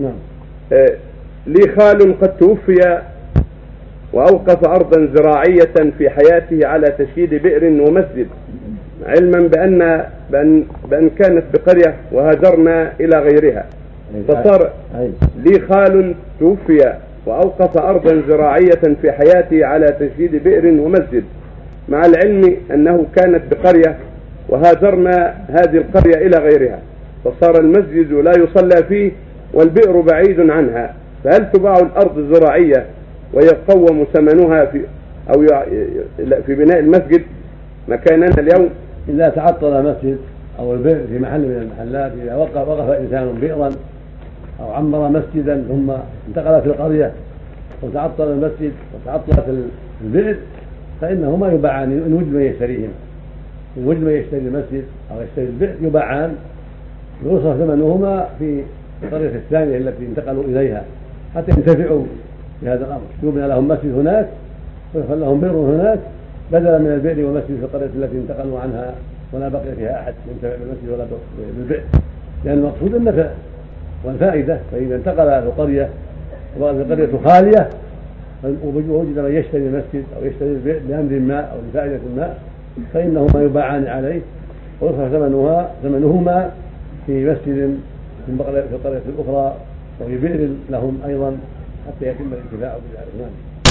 نعم. آه، لي خال قد توفي وأوقف أرضا زراعية في حياته على تشييد بئر ومسجد علما بأن بأن, بأن كانت بقرية وهاجرنا إلى غيرها. فصار. لي خال توفي وأوقف أرضا زراعية في حياته على تشييد بئر ومسجد مع العلم أنه كانت بقرية وهاجرنا هذه القرية إلى غيرها. فصار المسجد لا يصلى فيه والبئر بعيد عنها فهل تباع الأرض الزراعية ويقوم ثمنها في أو في بناء المسجد مكاننا اليوم؟ إذا تعطل مسجد أو البئر في محل من المحلات إذا وقف وقف إنسان بئرا أو عمر مسجدا ثم انتقل في القرية وتعطل المسجد وتعطلت البئر فإنهما يباعان إن وجد من يشتريهما إن وجد من يشتري المسجد أو يشتري البئر يباعان يوصف ثمنهما في القرية الثانية التي انتقلوا إليها. حتى ينتفعوا بهذا الأمر. يبنى لهم مسجد هناك ويدخل لهم بئر هناك. بدلا من البئر والمسجد في القرية التي انتقلوا عنها ولا بقي فيها أحد ينتفع بالمسجد ولا بالبئر. لأن المقصود النفع والفائدة. فإذا انتقل القرية والقرية خالية ووجد من يشتري المسجد أو يشتري البئر لأمر ما أو لفائدة ما فإنهما يباعان عليه. ويصرف ثمنها ثمنهما في مسجد في القرية الأخرى وفي بئر لهم أيضا حتى يتم الانتفاع بالعرفان.